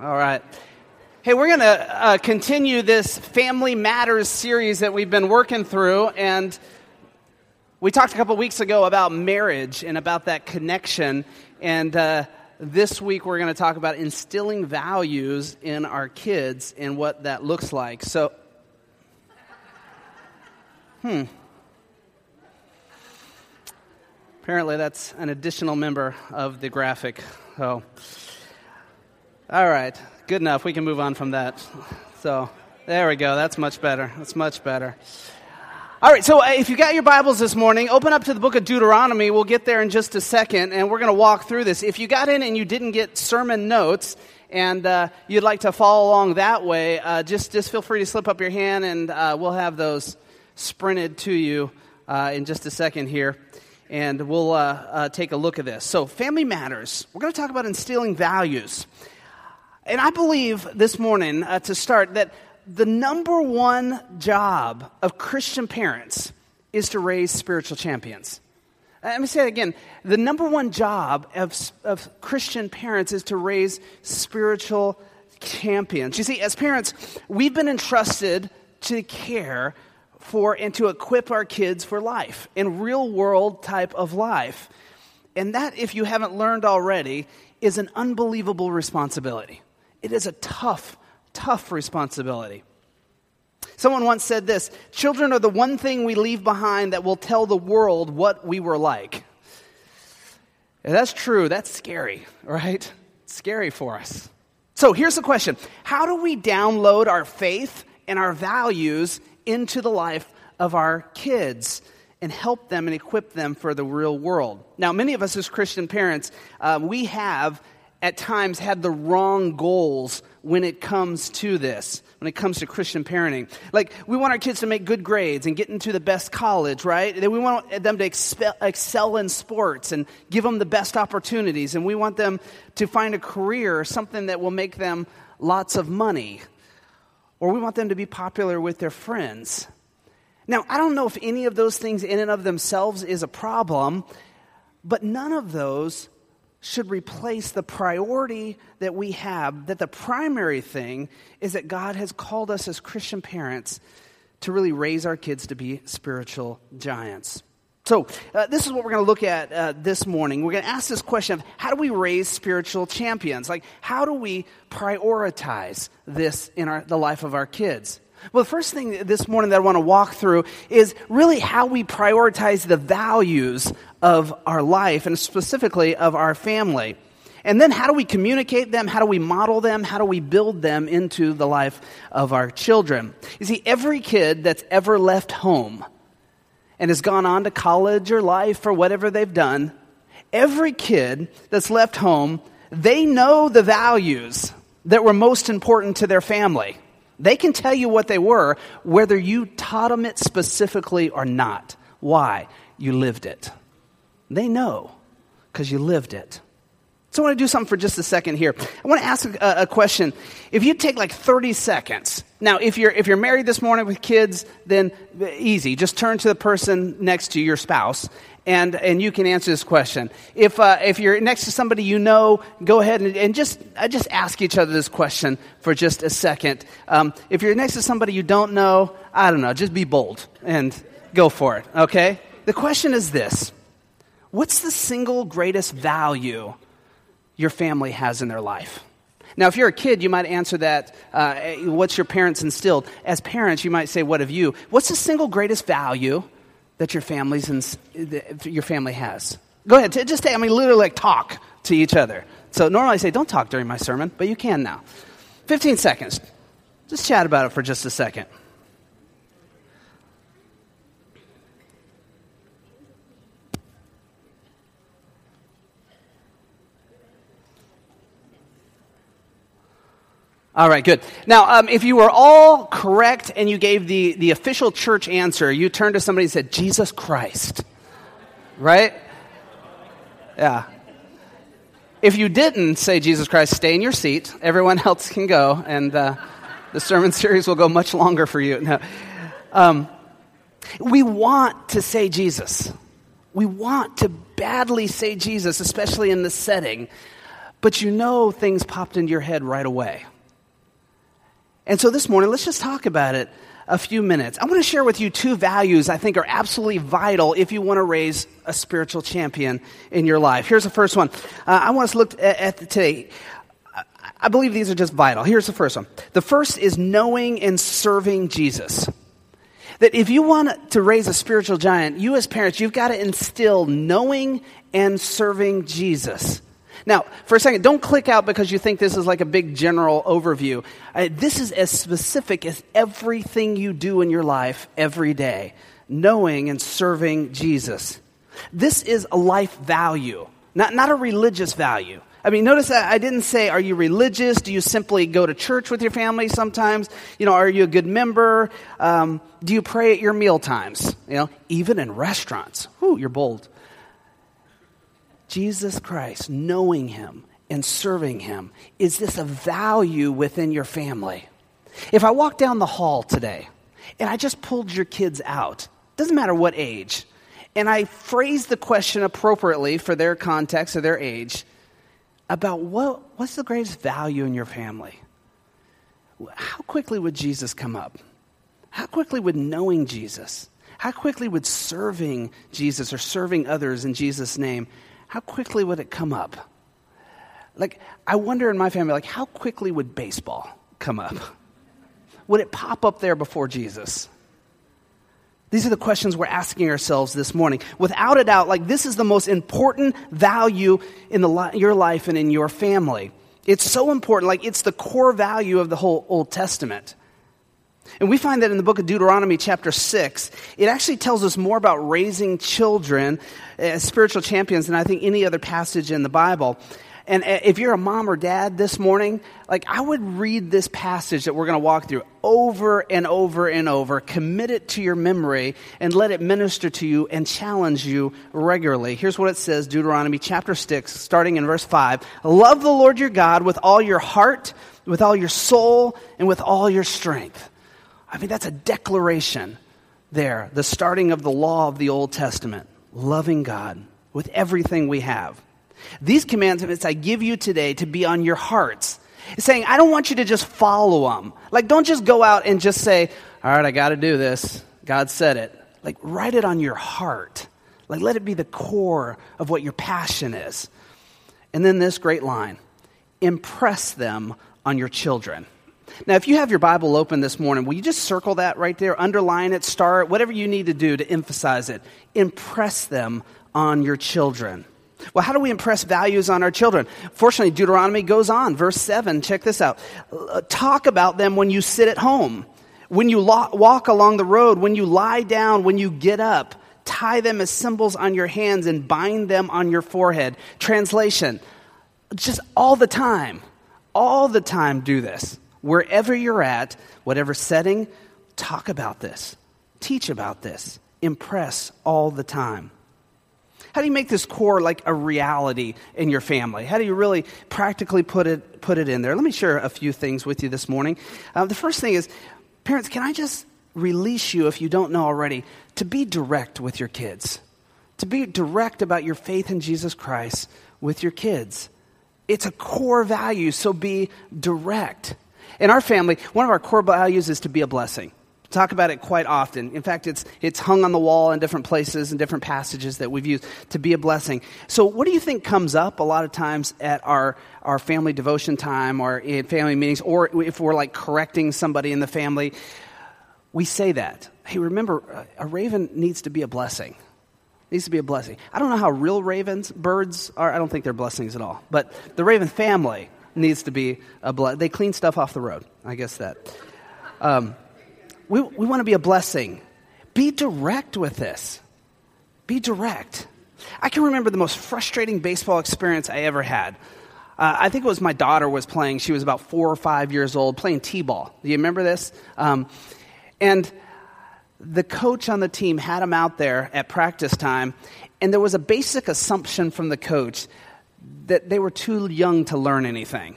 All right. Hey, we're going to uh, continue this Family Matters series that we've been working through. And we talked a couple weeks ago about marriage and about that connection. And uh, this week we're going to talk about instilling values in our kids and what that looks like. So, hmm. Apparently, that's an additional member of the graphic. Oh. All right, good enough. We can move on from that. So, there we go. That's much better. That's much better. All right, so uh, if you got your Bibles this morning, open up to the book of Deuteronomy. We'll get there in just a second, and we're going to walk through this. If you got in and you didn't get sermon notes, and uh, you'd like to follow along that way, uh, just, just feel free to slip up your hand, and uh, we'll have those sprinted to you uh, in just a second here. And we'll uh, take a look at this. So, family matters. We're going to talk about instilling values. And I believe this morning, uh, to start, that the number one job of Christian parents is to raise spiritual champions. Uh, let me say it again. The number one job of, of Christian parents is to raise spiritual champions. You see, as parents, we've been entrusted to care for and to equip our kids for life in real world type of life. And that, if you haven't learned already, is an unbelievable responsibility. It is a tough, tough responsibility. Someone once said this Children are the one thing we leave behind that will tell the world what we were like. And that's true. That's scary, right? It's scary for us. So here's the question How do we download our faith and our values into the life of our kids? and help them and equip them for the real world. Now, many of us as Christian parents, uh, we have at times had the wrong goals when it comes to this, when it comes to Christian parenting. Like, we want our kids to make good grades and get into the best college, right? And we want them to excel in sports and give them the best opportunities. And we want them to find a career, something that will make them lots of money. Or we want them to be popular with their friends. Now, I don't know if any of those things in and of themselves is a problem, but none of those should replace the priority that we have, that the primary thing is that God has called us as Christian parents to really raise our kids to be spiritual giants. So, uh, this is what we're going to look at uh, this morning. We're going to ask this question of how do we raise spiritual champions? Like, how do we prioritize this in our, the life of our kids? Well, the first thing this morning that I want to walk through is really how we prioritize the values of our life and specifically of our family. And then how do we communicate them? How do we model them? How do we build them into the life of our children? You see, every kid that's ever left home and has gone on to college or life or whatever they've done, every kid that's left home, they know the values that were most important to their family. They can tell you what they were, whether you taught them it specifically or not. Why? You lived it. They know because you lived it. So I want to do something for just a second here. I want to ask a, a, question. If you take like 30 seconds, now if you're, if you're married this morning with kids, then easy. Just turn to the person next to your spouse and, and you can answer this question. If, uh, if you're next to somebody you know, go ahead and, and just, uh, just ask each other this question for just a second. Um, if you're next to somebody you don't know, I don't know, just be bold and go for it, okay? The question is this What's the single greatest value your family has in their life? Now, if you're a kid, you might answer that, uh, what's your parents instilled? As parents, you might say, what have you? What's the single greatest value that your families and your family has. Go ahead, just take, I mean, literally like talk to each other. So normally I say, don't talk during my sermon, but you can now. 15 seconds. Just chat about it for just a second. All right, good. Now, um, if you were all correct and you gave the, the official church answer, you turned to somebody and said, Jesus Christ. Right? Yeah. If you didn't say Jesus Christ, stay in your seat. Everyone else can go, and uh, the sermon series will go much longer for you. No. Um, we want to say Jesus. We want to badly say Jesus, especially in this setting. but you know things popped into your head right away. And so this morning, let's just talk about it a few minutes. I want to share with you two values I think are absolutely vital if you want to raise a spiritual champion in your life. Here's the first one. Uh, I want us to look at, at the, today. I believe these are just vital. Here's the first one. The first is knowing and serving Jesus. That if you want to raise a spiritual giant, you as parents, you've got to instill knowing and serving Jesus. Now, for a second, don't click out because you think this is like a big general overview. Uh, this is as specific as everything you do in your life every day, knowing and serving Jesus. This is a life value, not, not a religious value. I mean, notice that I didn't say, are you religious? Do you simply go to church with your family sometimes? You know, are you a good member? Um, do you pray at your meal times? You know, even in restaurants. Whew, you're bold. Jesus Christ, knowing Him and serving Him, is this a value within your family? If I walk down the hall today and I just pulled your kids out, doesn't matter what age, and I phrase the question appropriately for their context or their age about what, what's the greatest value in your family, how quickly would Jesus come up? How quickly would knowing Jesus, how quickly would serving Jesus or serving others in Jesus' name, how quickly would it come up? Like, I wonder in my family, like, how quickly would baseball come up? Would it pop up there before Jesus? These are the questions we're asking ourselves this morning. Without a doubt, like, this is the most important value in the, your life and in your family. It's so important, like, it's the core value of the whole Old Testament. And we find that in the book of Deuteronomy, chapter 6, it actually tells us more about raising children as spiritual champions than I think any other passage in the Bible. And uh, if you're a mom or dad this morning, like I would read this passage that we're going to walk through over and over and over, commit it to your memory, and let it minister to you and challenge you regularly. Here's what it says Deuteronomy chapter 6, starting in verse 5. Love the Lord your God with all your heart, with all your soul, and with all your strength. I mean, that's a declaration there, the starting of the law of the Old Testament. Loving God with everything we have. These commandments I give you today to be on your hearts. Saying, I don't want you to just follow them. Like, don't just go out and just say, all right, I got to do this. God said it. Like, write it on your heart. Like, let it be the core of what your passion is. And then this great line impress them on your children. Now, if you have your Bible open this morning, will you just circle that right there, underline it, star it, whatever you need to do to emphasize it? Impress them on your children. Well, how do we impress values on our children? Fortunately, Deuteronomy goes on. Verse 7, check this out. Uh, talk about them when you sit at home, when you lo- walk along the road, when you lie down, when you get up. Tie them as symbols on your hands and bind them on your forehead. Translation, just all the time, all the time do this. Wherever you're at, whatever setting, talk about this, teach about this, impress all the time. How do you make this core like a reality in your family? How do you really practically put it, put it in there? Let me share a few things with you this morning. Uh, the first thing is, parents, can I just release you, if you don't know already, to be direct with your kids? To be direct about your faith in Jesus Christ with your kids. It's a core value, so be direct. In our family, one of our core values is to be a blessing. Talk about it quite often. In fact, it's, it's hung on the wall in different places and different passages that we've used to be a blessing. So, what do you think comes up a lot of times at our, our family devotion time or in family meetings, or if we're like correcting somebody in the family? We say that. Hey, remember, a raven needs to be a blessing. Needs to be a blessing. I don't know how real ravens, birds are. I don't think they're blessings at all. But the raven family needs to be a blessing. They clean stuff off the road. I guess that. Um, we, we want to be a blessing. Be direct with this. Be direct. I can remember the most frustrating baseball experience I ever had. Uh, I think it was my daughter was playing. She was about four or five years old, playing t-ball. Do you remember this? Um, and the coach on the team had him out there at practice time, and there was a basic assumption from the coach that they were too young to learn anything.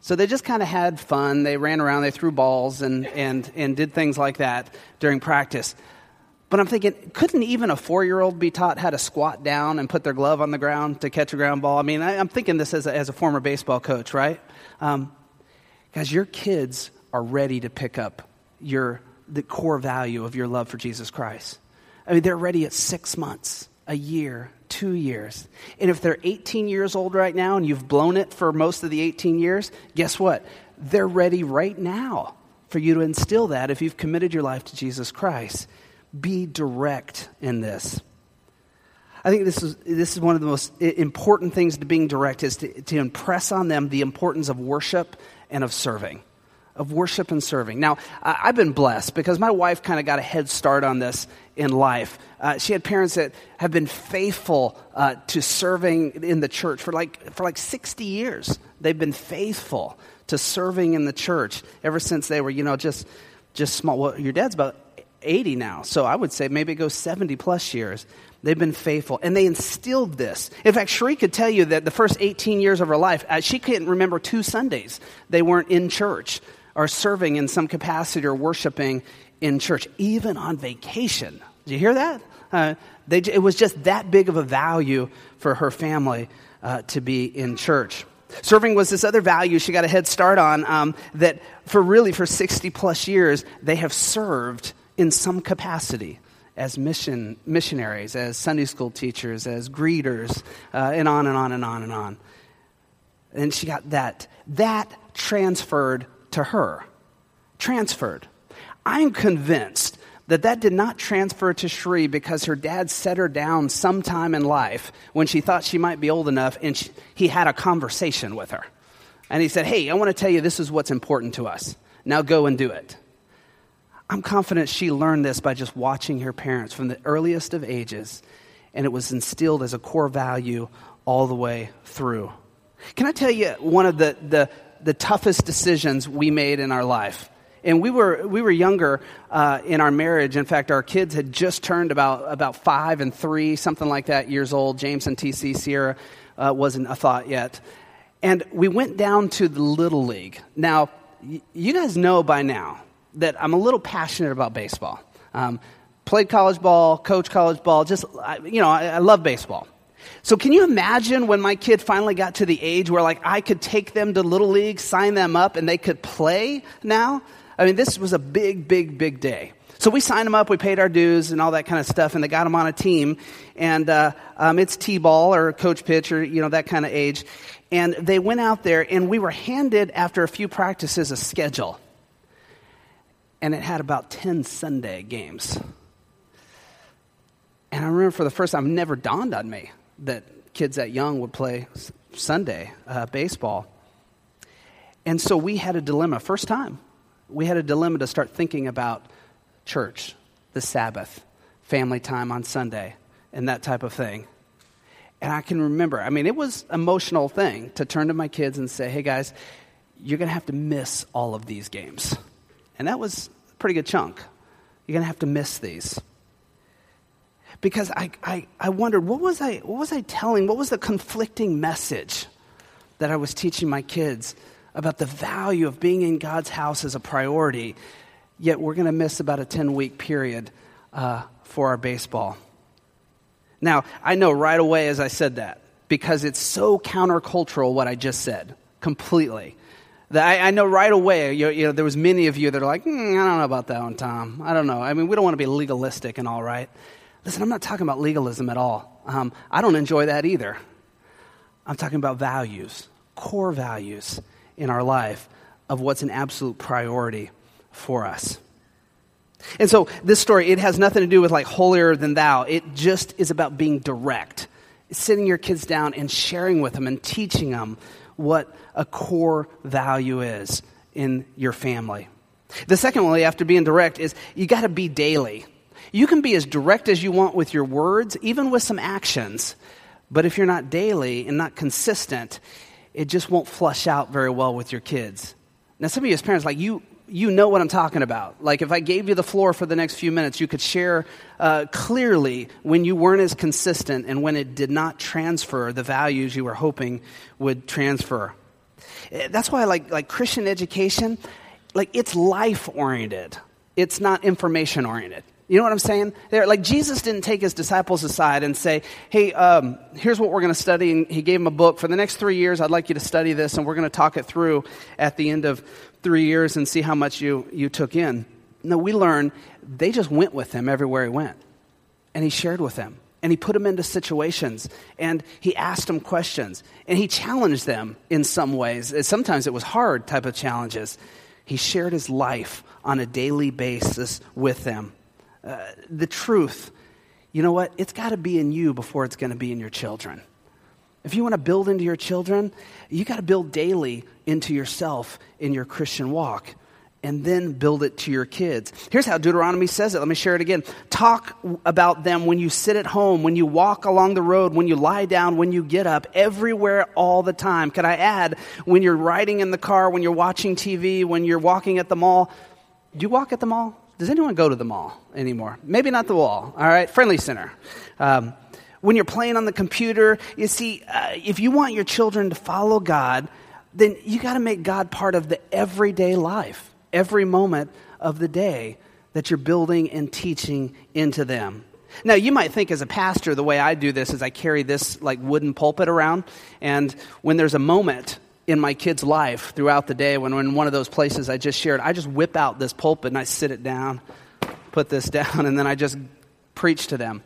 So they just kind of had fun. They ran around, they threw balls, and, and, and did things like that during practice. But I'm thinking, couldn't even a four year old be taught how to squat down and put their glove on the ground to catch a ground ball? I mean, I, am thinking this as a, as a former baseball coach, right? Um, guys, your kids are ready to pick up your, the core value of your love for Jesus Christ. I mean, they're ready at six months, a year, two years. And if they're 18 years old right now and you've blown it for most of the 18 years, guess what? They're ready right now for you to instill that if you've committed your life to Jesus Christ. Be direct in this. I think this is, this is one of the most important things to being direct is to, to impress on them the importance of worship and of serving of worship and serving. Now, I've been blessed because my wife kind of got a head start on this in life. Uh, she had parents that have been faithful uh, to serving in the church for like, for like 60 years. They've been faithful to serving in the church ever since they were, you know, just, just small. Well, your dad's about 80 now, so I would say maybe it goes 70 plus years. They've been faithful. And they instilled this. In fact, Cherie could tell you that the first 18 years of her life, uh, she couldn't remember two Sundays they weren't in church or serving in some capacity or worshiping in church, even on vacation. Did you hear that? Uh, they, it was just that big of a value for her family uh, to be in church. Serving was this other value she got a head start on um, that for really for 60 plus years they have served in some capacity as mission missionaries, as Sunday school teachers, as greeters, uh, and on and on and on and on. And she got that. That transferred to her. Transferred. I'm convinced that that did not transfer to Cherie because her dad set her down sometime in life when she thought she might be old enough and she, he had a conversation with her. And he said, Hey, I want to tell you this is what's important to us. Now go and do it. I'm confident she learned this by just watching her parents from the earliest of ages, and it was instilled as a core value all the way through. Can I tell you one of the, the, the toughest decisions we made in our life? And we were, we were younger uh, in our marriage. In fact, our kids had just turned about, about five and three, something like that, years old. James and TC Sierra uh, wasn't a thought yet. And we went down to the Little League. Now, y- you guys know by now that I'm a little passionate about baseball. Um, played college ball, coach college ball, just, you know, I, I love baseball. So can you imagine when my kid finally got to the age where like I could take them to little league, sign them up, and they could play now? I mean, this was a big, big, big day. So we signed them up, we paid our dues and all that kind of stuff, and they got them on a team. And uh, um, it's T-ball or coach pitch or, you know, that kind of age. And they went out there, and we were handed, after a few practices, a schedule. And it had about 10 Sunday games. And I remember for the first time, never dawned on me that kids that young would play Sunday uh, baseball. And so we had a dilemma, first time we had a dilemma to start thinking about church, the Sabbath, family time on Sunday, and that type of thing. And I can remember, I mean, it was emotional thing to turn to my kids and say, hey guys, you're going to have to miss all of these games. And that was a pretty good chunk. You're going to have to miss these. Because I, I, I wondered, what was I, what was I telling? What was the conflicting message that I was teaching my kids about the value of being in God's house as a priority, yet we're going to miss about a 10 week period uh, for our baseball. Now, I know right away as I said that, because it's so countercultural what I just said, completely. I, know right away, you, you, know, there was many of you that are like, mm, I don't know about that one, Tom. I don't know. I mean, we don't want to be legalistic and all, right? Listen, I'm not talking about legalism at all. Um, I don't enjoy that either. I'm talking about values, core values in our life of what's an absolute priority for us. And so this story, it has nothing to do with like holier than thou. It just is about being direct. sitting your kids down and sharing with them and teaching them what a core value is in your family. The second one, after being direct, is you got to be daily. You can be as direct as you want with your words, even with some actions. But if you're not daily and not consistent, it just won't flush out very well with your kids. Now, some of you as parents, like you, you know what I'm talking about. Like if I gave you the floor for the next few minutes, you could share uh, clearly when you weren't as consistent and when it did not transfer the values you were hoping would transfer. Eh, that's why, like, like Christian education, like it's life oriented. It's not information oriented. You know what I'm saying? They're, like Jesus didn't take his disciples aside and say, "Hey, um, here's what we're going to study." And he gave them a book for the next three years. I'd like you to study this, and we're going to talk it through at the end of three years and see how much you you took in. No, we learn they just went with him everywhere he went, and he shared with them, and he put them into situations, and he asked them questions, and he challenged them in some ways. Sometimes it was hard type of challenges. He shared his life on a daily basis with them. Uh, the truth, you know what? It's got to be in you before it's going to be in your children. If you want to build into your children, you got to build daily into yourself in your Christian walk and then build it to your kids. Here's how Deuteronomy says it. Let me share it again. Talk about them when you sit at home, when you walk along the road, when you lie down, when you get up, everywhere, all the time. Could I add, when you're riding in the car, when you're watching TV, when you're walking at the mall? Do you walk at the mall? Does anyone go to the mall anymore? Maybe not the wall, all right? Friendly Center. Um, when you're playing on the computer, you see, uh, if you want your children to follow God, then you got to make God part of the everyday life, every moment of the day that you're building and teaching into them. Now, you might think as a pastor, the way I do this is I carry this like wooden pulpit around, and when there's a moment in my kid's life throughout the day when we're in one of those places I just shared, I just whip out this pulpit and I sit it down, put this down, and then I just preach to them.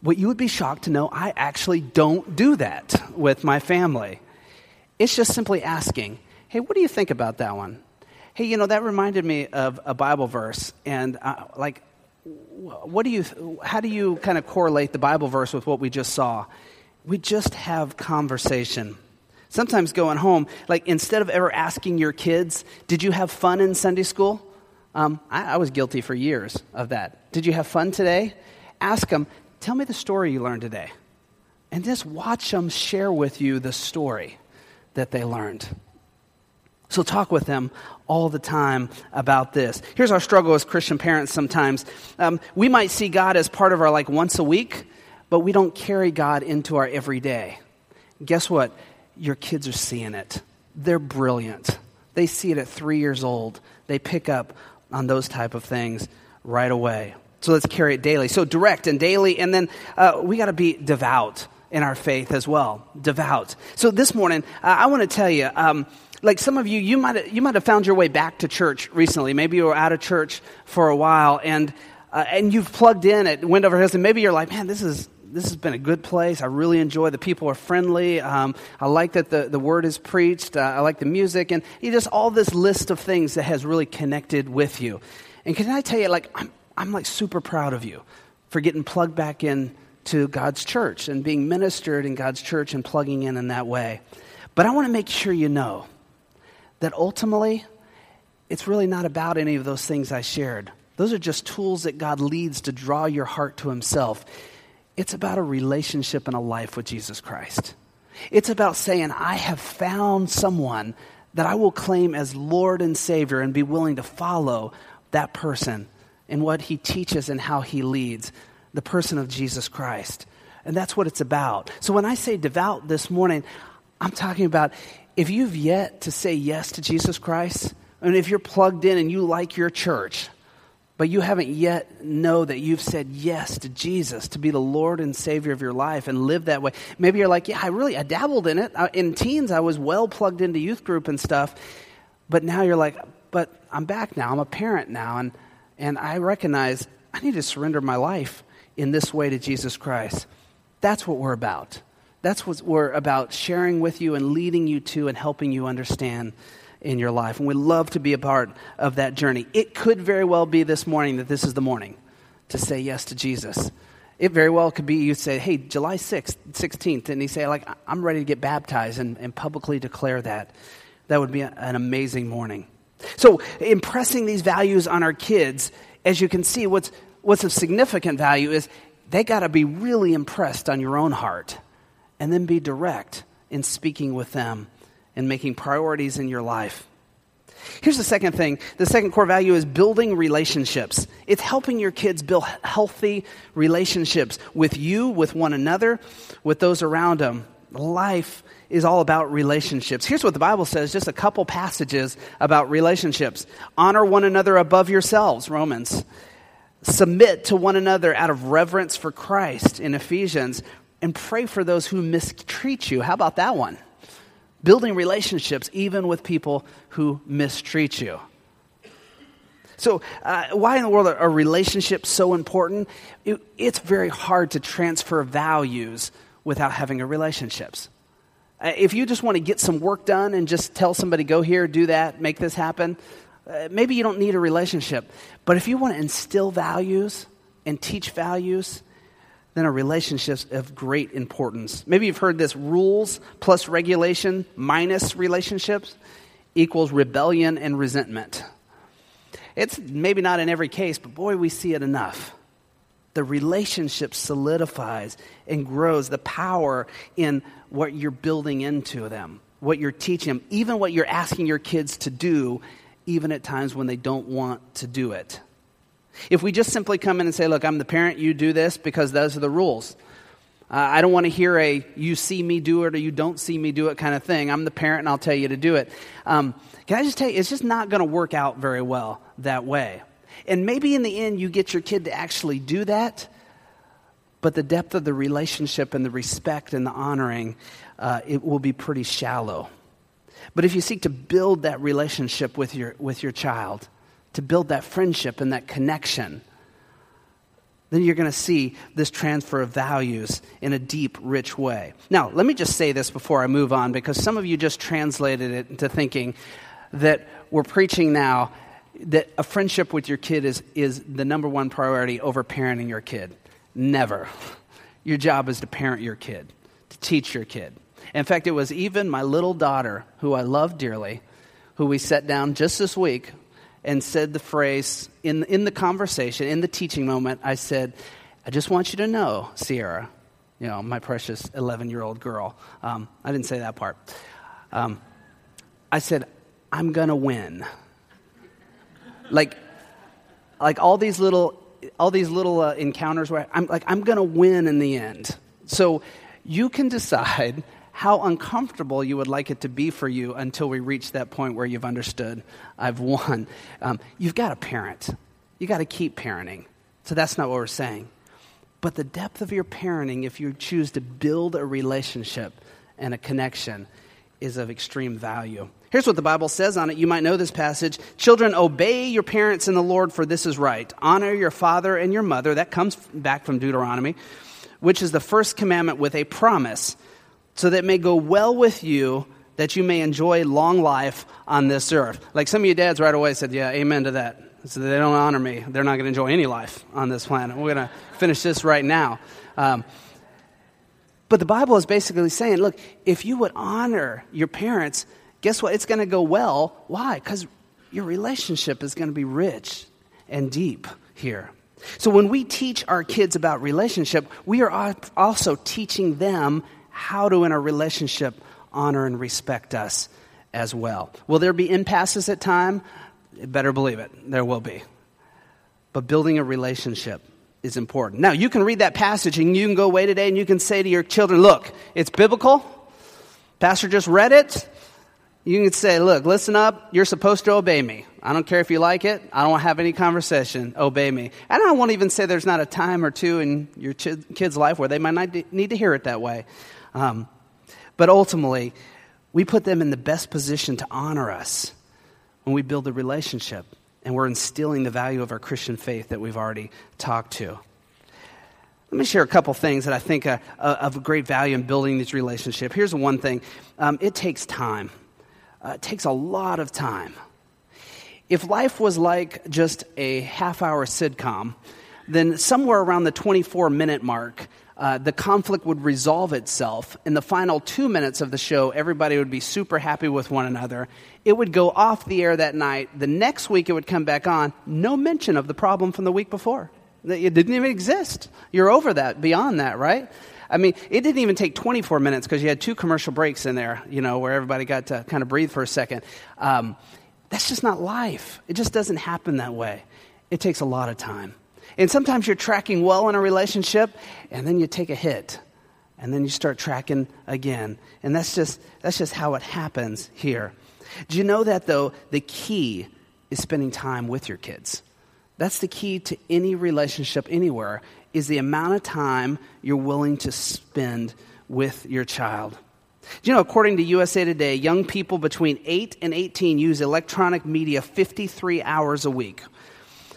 What you would be shocked to know, I actually don't do that with my family. It's just simply asking, hey, what do you think about that one? Hey, you know, that reminded me of a Bible verse, and uh, like, what do you, how do you kind of correlate the Bible verse with what we just saw? We just have conversation. Sometimes going home, like instead of ever asking your kids, did you have fun in Sunday school? Um, I, I was guilty for years of that. Did you have fun today? Ask them, tell me the story you learned today. And just watch them share with you the story that they learned. So talk with them all the time about this. Here's our struggle as Christian parents sometimes. Um, we might see God as part of our like once a week, but we don't carry God into our everyday. Guess what? Your kids are seeing it. They're brilliant. They see it at three years old. They pick up on those type of things right away. So let's carry it daily. So direct and daily, and then uh, we got to be devout in our faith as well. Devout. So this morning, uh, I want to tell you. Um, like some of you, you might you might have found your way back to church recently. Maybe you were out of church for a while, and uh, and you've plugged in at Wendover Hills, and maybe you're like, man, this is this has been a good place. I really enjoy the people are friendly. Um, I like that the, the word is preached. Uh, I like the music and you just all this list of things that has really connected with you. And can I tell you, like, I'm, I'm like super proud of you for getting plugged back in to God's church and being ministered in God's church and plugging in in that way. But I want to make sure you know that ultimately, it's really not about any of those things I shared. Those are just tools that God leads to draw your heart to Himself. It's about a relationship and a life with Jesus Christ. It's about saying, I have found someone that I will claim as Lord and Savior and be willing to follow that person and what he teaches and how he leads, the person of Jesus Christ. And that's what it's about. So when I say devout this morning, I'm talking about if you've yet to say yes to Jesus Christ, and if you're plugged in and you like your church, but you haven't yet know that you've said yes to Jesus to be the Lord and Savior of your life and live that way. Maybe you're like, yeah, I really I dabbled in it. In teens, I was well plugged into youth group and stuff, but now you're like, but I'm back now. I'm a parent now, and and I recognize I need to surrender my life in this way to Jesus Christ. That's what we're about. That's what we're about sharing with you and leading you to and helping you understand in your life. And we love to be a part of that journey. It could very well be this morning that this is the morning to say yes to Jesus. It very well could be you say, hey, July 6th, 16th, and you say, like, I'm ready to get baptized and, and publicly declare that. That would be a, an amazing morning. So, impressing these values on our kids, as you can see, what's, what's of significant value is they got to be really impressed on your own heart and then be direct in speaking with them and making priorities in your life. Here's the second thing the second core value is building relationships. It's helping your kids build healthy relationships with you, with one another, with those around them. Life is all about relationships. Here's what the Bible says just a couple passages about relationships. Honor one another above yourselves, Romans. Submit to one another out of reverence for Christ in Ephesians, and pray for those who mistreat you. How about that one? Building relationships even with people who mistreat you. So, uh, why in the world are relationships so important? It, it's very hard to transfer values without having a relationships. Uh, if you just want to get some work done and just tell somebody, go here, do that, make this happen, uh, maybe you don't need a relationship. But if you want to instill values and teach values, then a relationship's of great importance. Maybe you've heard this rules plus regulation minus relationships equals rebellion and resentment. It's maybe not in every case, but boy, we see it enough. The relationship solidifies and grows the power in what you're building into them, what you're teaching them, even what you're asking your kids to do, even at times when they don't want to do it. If we just simply come in and say, Look, I'm the parent, you do this because those are the rules. Uh, I don't want to hear a you see me do it or you don't see me do it kind of thing. I'm the parent and I'll tell you to do it. Um, can I just tell you, it's just not going to work out very well that way. And maybe in the end, you get your kid to actually do that, but the depth of the relationship and the respect and the honoring, uh, it will be pretty shallow. But if you seek to build that relationship with your, with your child, to build that friendship and that connection, then you're going to see this transfer of values in a deep, rich way. Now, let me just say this before I move on, because some of you just translated it into thinking that we're preaching now that a friendship with your kid is, is the number one priority over parenting your kid. Never. Your job is to parent your kid, to teach your kid. In fact, it was even my little daughter, who I love dearly, who we sat down just this week and said the phrase in, in the conversation, in the teaching moment, I said, I just want you to know, Sierra, you know, my precious 11 year old girl. Um, I didn't say that part. Um, I said, I'm going to win. Like, like all these little, all these little uh, encounters where I'm like, I'm going to win in the end. So you can decide how uncomfortable you would like it to be for you until we reach that point where you've understood I've won. Um, you've got to parent. You've got to keep parenting. So that's not what we're saying. But the depth of your parenting, if you choose to build a relationship and a connection, is of extreme value. Here's what the Bible says on it. You might know this passage. Children, obey your parents in the Lord, for this is right. Honor your father and your mother. That comes back from Deuteronomy, which is the first commandment with a promise so that it may go well with you, that you may enjoy long life on this earth. Like some of you dads right away said, Yeah, amen to that. So they don't honor me. They're not going to enjoy any life on this planet. We're going to finish this right now. Um, but the Bible is basically saying, look, if you would honor your parents, guess what? It's going to go well. Why? Because your relationship is going to be rich and deep here. So when we teach our kids about relationship, we are also teaching them how to, in a relationship, honor and respect us as well. Will there be impasses at time? better believe it. There will be. But building a relationship is important. Now, you can read that passage and you can go away today and you can say to your children, look, it's biblical. Pastor just read it. You can say, look, listen up. You're supposed to obey me. I don't care if you like it. I don't have any conversation. Obey me. And I won't even say there's not a time or two in your kid's life where they might not need to hear it that way. Um, but ultimately, we put them in the best position to honor us when we build a relationship and we're instilling the value of our Christian faith that we've already talked to. Let me share a couple things that I think uh, uh, of great value in building this relationship. Here's one thing um, it takes time, uh, it takes a lot of time. If life was like just a half hour sitcom, then somewhere around the 24 minute mark, uh, the conflict would resolve itself. In the final two minutes of the show, everybody would be super happy with one another. It would go off the air that night. The next week, it would come back on. No mention of the problem from the week before. It didn't even exist. You're over that, beyond that, right? I mean, it didn't even take 24 minutes because you had two commercial breaks in there, you know, where everybody got to kind of breathe for a second. Um, that's just not life. It just doesn't happen that way. It takes a lot of time. And sometimes you're tracking well in a relationship, and then you take a hit, and then you start tracking again. And that's just, that's just how it happens here. Do you know that, though, the key is spending time with your kids? That's the key to any relationship anywhere is the amount of time you're willing to spend with your child. Do you know, according to USA Today, young people between 8 and 18 use electronic media 53 hours a week.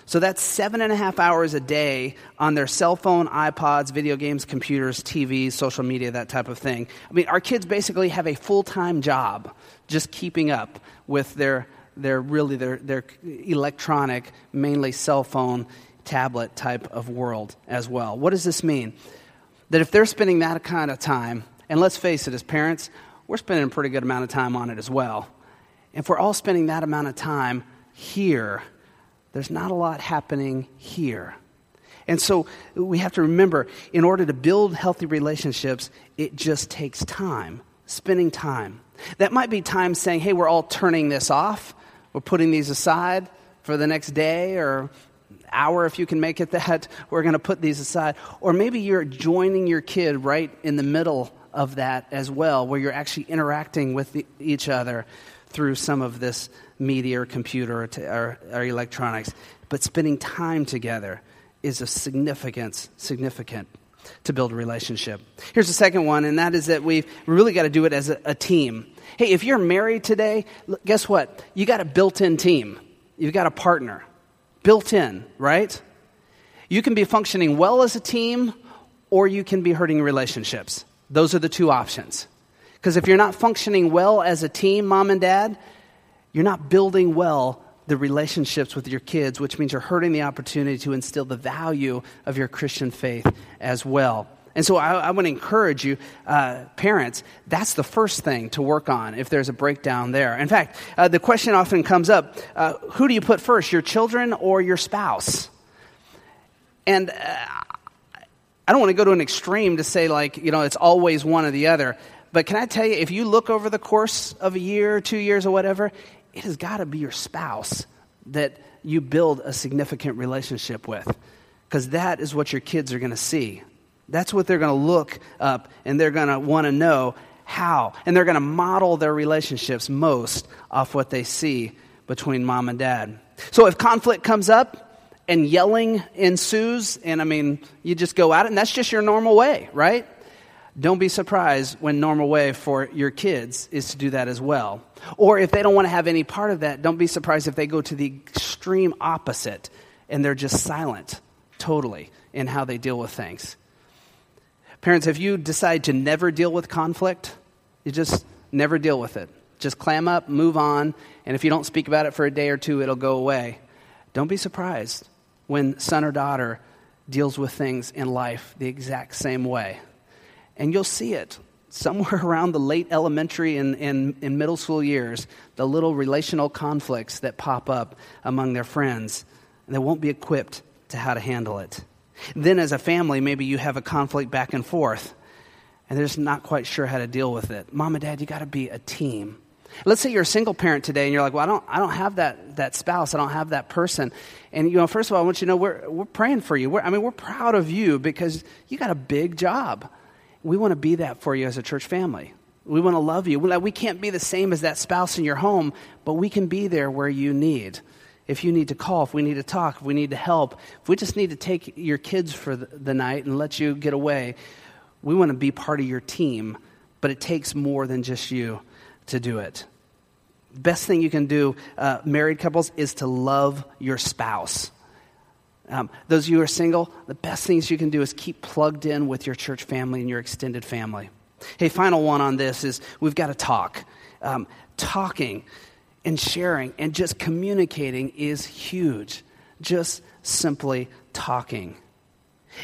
So that's seven and a half hours a day on their cell phone, iPods, video games, computers, TVs, social media, that type of thing. I mean, our kids basically have a full time job just keeping up with their, their really their, their electronic, mainly cell phone, tablet type of world as well. What does this mean? That if they're spending that kind of time, and let's face it, as parents, we're spending a pretty good amount of time on it as well. If we're all spending that amount of time here, there's not a lot happening here. And so we have to remember in order to build healthy relationships, it just takes time, spending time. That might be time saying, hey, we're all turning this off, we're putting these aside for the next day or hour if you can make it that. We're going to put these aside. Or maybe you're joining your kid right in the middle of that as well, where you're actually interacting with the, each other through some of this media or computer or, or, or electronics. But spending time together is of significance, significant to build a relationship. Here's the second one, and that is that we've really got to do it as a, a team. Hey, if you're married today, guess what? You got a built in team, you've got a partner. Built in, right? You can be functioning well as a team, or you can be hurting relationships. Those are the two options. Because if you're not functioning well as a team, mom and dad, you're not building well the relationships with your kids, which means you're hurting the opportunity to instill the value of your Christian faith as well. And so I, I want to encourage you, uh, parents, that's the first thing to work on if there's a breakdown there. In fact, uh, the question often comes up uh, who do you put first, your children or your spouse? And uh, I don't want to go to an extreme to say, like, you know, it's always one or the other. But can I tell you, if you look over the course of a year, two years, or whatever, it has got to be your spouse that you build a significant relationship with. Because that is what your kids are going to see. That's what they're going to look up and they're going to want to know how. And they're going to model their relationships most off what they see between mom and dad. So if conflict comes up and yelling ensues, and I mean, you just go at it, and that's just your normal way, right? Don't be surprised when normal way for your kids is to do that as well. Or if they don't want to have any part of that, don't be surprised if they go to the extreme opposite and they're just silent totally in how they deal with things. Parents, if you decide to never deal with conflict, you just never deal with it. Just clam up, move on, and if you don't speak about it for a day or two, it'll go away. Don't be surprised when son or daughter deals with things in life the exact same way. And you'll see it somewhere around the late elementary and, and, and middle school years, the little relational conflicts that pop up among their friends, and they won't be equipped to how to handle it. Then, as a family, maybe you have a conflict back and forth, and they're just not quite sure how to deal with it. Mom and dad, you got to be a team. Let's say you're a single parent today and you're like, well, I don't, I don't have that, that spouse. I don't have that person. And, you know, first of all, I want you to know we're, we're praying for you. We're, I mean, we're proud of you because you got a big job. We want to be that for you as a church family. We want to love you. We can't be the same as that spouse in your home, but we can be there where you need. If you need to call, if we need to talk, if we need to help, if we just need to take your kids for the night and let you get away, we want to be part of your team, but it takes more than just you to do it. Best thing you can do, uh, married couples, is to love your spouse. Um, those of you who are single, the best things you can do is keep plugged in with your church family and your extended family. Hey, final one on this is we've got to talk. Um, talking and sharing and just communicating is huge. Just simply talking.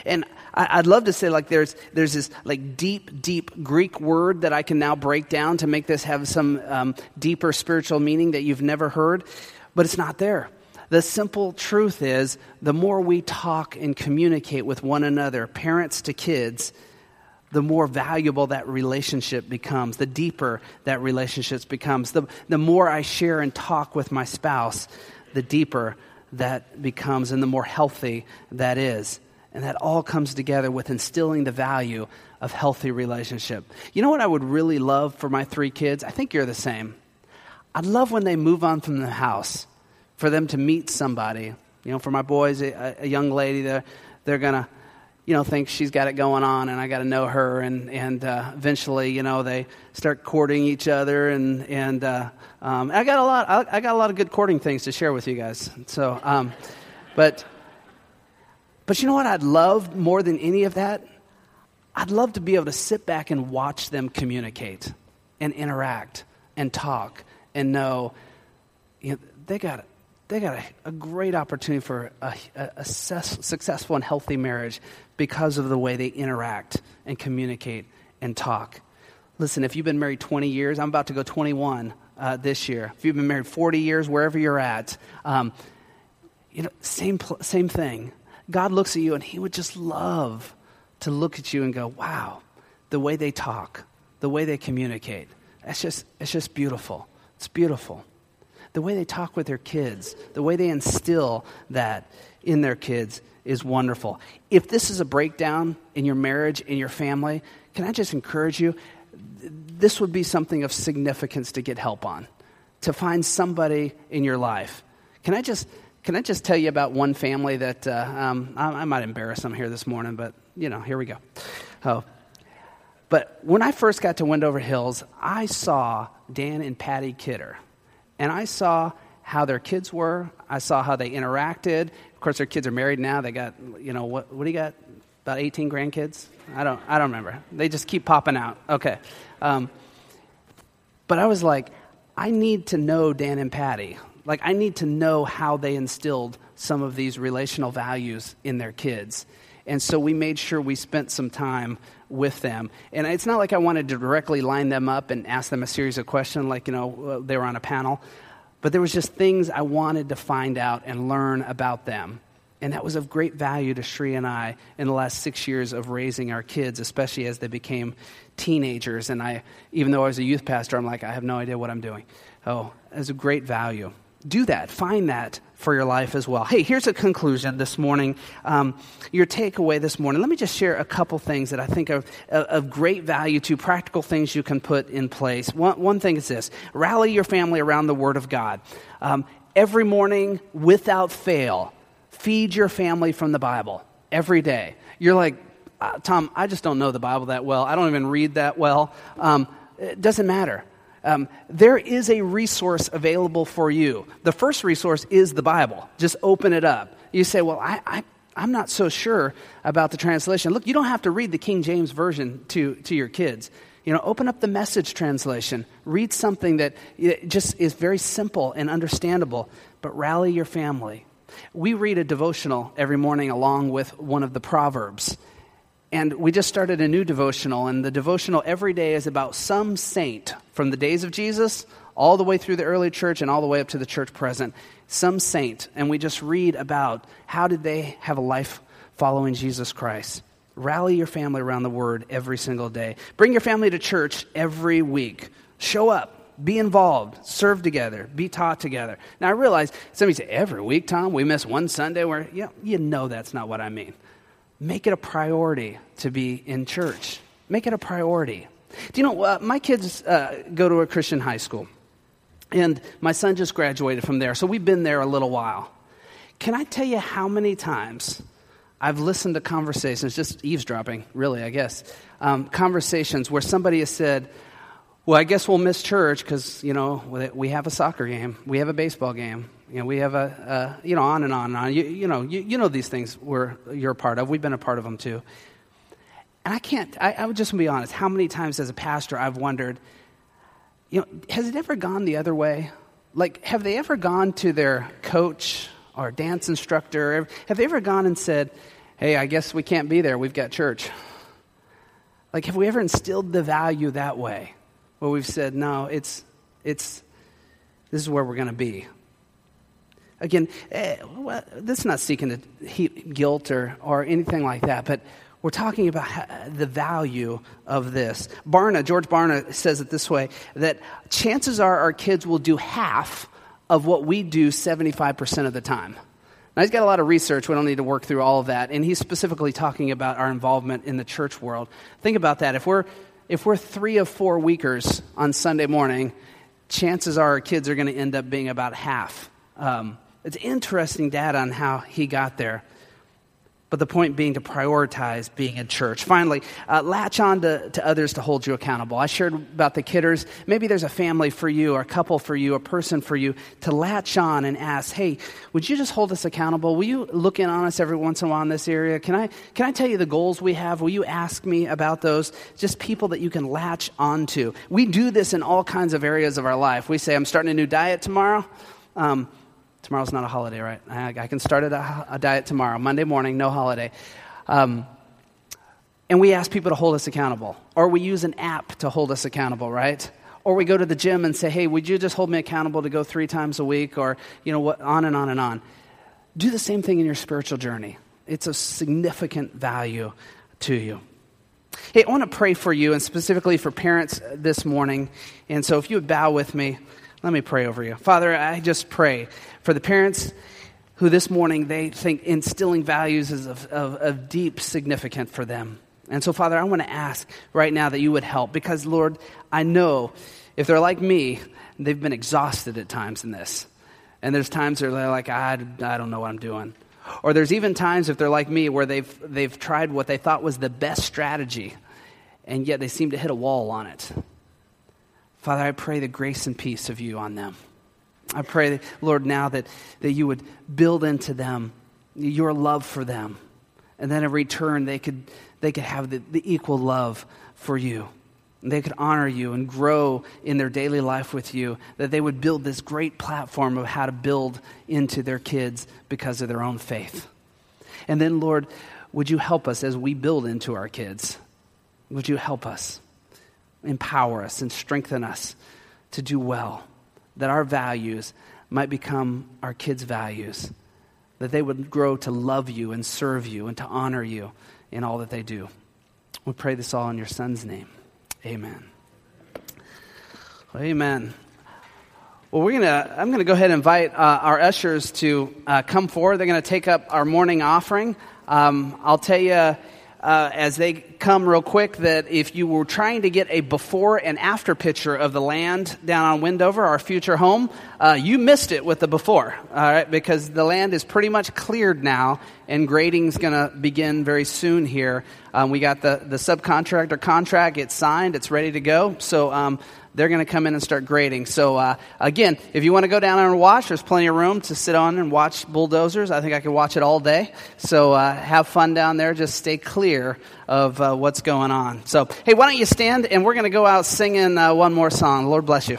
And I'd love to say like there's there's this like deep deep Greek word that I can now break down to make this have some um, deeper spiritual meaning that you've never heard, but it's not there. The simple truth is the more we talk and communicate with one another, parents to kids, the more valuable that relationship becomes, the deeper that relationship becomes. The, the more I share and talk with my spouse, the deeper that becomes and the more healthy that is. And that all comes together with instilling the value of healthy relationship. You know what I would really love for my three kids? I think you're the same. I'd love when they move on from the house for them to meet somebody You know, for my boys, a, a young lady, they're, they're going to, you know, think she's got it going on and I got to know her. And, and uh, eventually, you know, they start courting each other. And, and uh, um, I, got a lot, I, I, got a lot of good courting things to share with you guys. So, um, but, but you know what I'd love more than any of that? I'd love to be able to sit back and watch them communicate and interact and talk and know, you know they got they got a, a great opportunity for a, a, a successful and healthy marriage because of the way they interact and communicate and talk. Listen, if you've been married 20 years, I'm about to go 21 uh, this year. If you've been married 40 years, wherever you're at, um, you know, same, same thing. God looks at you and He would just love to look at you and go, wow, the way they talk, the way they communicate. It's just, it's just beautiful. It's beautiful the way they talk with their kids, the way they instill that in their kids is wonderful. If this is a breakdown in your marriage, in your family, can I just encourage you? This would be something of significance to get help on, to find somebody in your life. Can I just, can I just tell you about one family that uh, um, I, I, might embarrass them here this morning, but you know, here we go. Oh. But when I first got to Wendover Hills, I saw Dan and Patty Kidder and I saw how their kids were. I saw how they interacted. Of course, their kids are married now. They got, you know, what, what do you got? About 18 grandkids? I don't, I don't remember. They just keep popping out. Okay. Um, but I was like, I need to know Dan and Patty. Like, I need to know how they instilled some of these relational values in their kids. And so we made sure we spent some time with them. And it's not like I wanted to directly line them up and ask them a series of questions, like, you know, uh, they were on a panel. But there was just things I wanted to find out and learn about them. And that was of great value to Shri and I in the last six years of raising our kids, especially as they became teenagers. And I, even though I was a youth pastor, I'm like, I have no idea what I'm doing. Oh, was a great value do that. Find that for your life as well. Hey, here's a conclusion this morning. Um, your takeaway this morning. Let me just share a couple things that I think are of great value to practical things you can put in place. One, one thing is this rally your family around the Word of God. Um, every morning, without fail, feed your family from the Bible every day. You're like, uh, Tom, I just don't know the Bible that well. I don't even read that well. Um, it doesn't matter um, there is a resource available for you. The first resource is the Bible. Just open it up. You say, Well, I, I, I'm not so sure about the translation. Look, you don't have to read the King James Version to, to your kids. You know, open up the message translation. Read something that just is very simple and understandable, but rally your family. We read a devotional every morning along with one of the Proverbs. And we just started a new devotional, and the devotional every day is about some saint from the days of Jesus all the way through the early church and all the way up to the church present. Some saint, and we just read about how did they have a life following Jesus Christ. Rally your family around the word every single day. Bring your family to church every week. Show up. Be involved, serve together, be taught together. Now, I realize somebody say, every week, Tom, we miss one Sunday where, yeah, you know that's not what I mean make it a priority to be in church. Make it a priority. Do you know, uh, my kids uh, go to a Christian high school, and my son just graduated from there, so we've been there a little while. Can I tell you how many times I've listened to conversations, just eavesdropping, really, I guess, um, conversations where somebody has said, well, I guess we'll miss church because, you know, we have a soccer game, we have a baseball game, you know, we have a, a you know, on and on and on. You, you know, you, you know these things we're, you're a part of. We've been a part of them too. And I can't, I, I would just be honest, how many times as a pastor I've wondered, you know, has it ever gone the other way? Like, have they ever gone to their coach or dance instructor? Have they ever gone and said, hey, I guess we can't be there, we've got church? Like, have we ever instilled the value that way? Where we've said, no, it's, it's, this is where we're going to be. Again, eh, well, this is not seeking to heap guilt or, or anything like that, but we're talking about the value of this. Barna, George Barna says it this way that chances are our kids will do half of what we do 75% of the time. Now, he's got a lot of research. We don't need to work through all of that. And he's specifically talking about our involvement in the church world. Think about that. If we're, if we're three of four weekers on Sunday morning, chances are our kids are going to end up being about half um, It's interesting data on how he got there. But the point being to prioritize being in church. Finally, uh, latch on to, to others to hold you accountable. I shared about the kidders. Maybe there's a family for you, or a couple for you, a person for you to latch on and ask, hey, would you just hold us accountable? Will you look in on us every once in a while in this area? Can I, can I tell you the goals we have? Will you ask me about those? Just people that you can latch onto. We do this in all kinds of areas of our life. We say, I'm starting a new diet tomorrow. Um, Tomorrow's not a holiday, right? I, I can start a, a, diet tomorrow, Monday morning, no holiday. Um, and we ask people to hold us accountable. Or we use an app to hold us accountable, right? Or we go to the gym and say, hey, would you just hold me accountable to go three times a week? Or, you know, what, on and on and on. Do the same thing in your spiritual journey. It's of significant value to you. Hey, I want to pray for you and specifically for parents this morning. And so if you would bow with me, let me pray over you. Father, I just pray for the parents who this morning they think instilling values is of, of, of deep significance for them. And so, Father, I want to ask right now that you would help because, Lord, I know if they're like me, they've been exhausted at times in this. And there's times where they're like, I, I don't know what I'm doing. Or there's even times, if they're like me, where they've, they've tried what they thought was the best strategy, and yet they seem to hit a wall on it. Father, I pray the grace and peace of you on them. I pray, Lord, now that, that you would build into them your love for them. And then in return, they could, they could have the, the equal love for you. And they could honor you and grow in their daily life with you. That they would build this great platform of how to build into their kids because of their own faith. And then, Lord, would you help us as we build into our kids? Would you help us? Empower us and strengthen us to do well, that our values might become our kids' values, that they would grow to love you and serve you and to honor you in all that they do. We pray this all in your Son's name. Amen. Amen. Well, we're gonna. I'm gonna go ahead and invite uh, our ushers to uh, come forward. They're gonna take up our morning offering. Um, I'll tell you uh, as they come real quick that if you were trying to get a before and after picture of the land down on Wendover, our future home, uh, you missed it with the before, all right, because the land is pretty much cleared now and grading's going to begin very soon here. Um, we got the, the subcontractor contract, it's signed, it's ready to go. So um, they're going to come in and start grading. So, uh, again, if you want to go down and watch, there's plenty of room to sit on and watch bulldozers. I think I could watch it all day. So, uh, have fun down there. Just stay clear of uh, what's going on. So, hey, why don't you stand and we're going to go out singing uh, one more song. Lord bless you.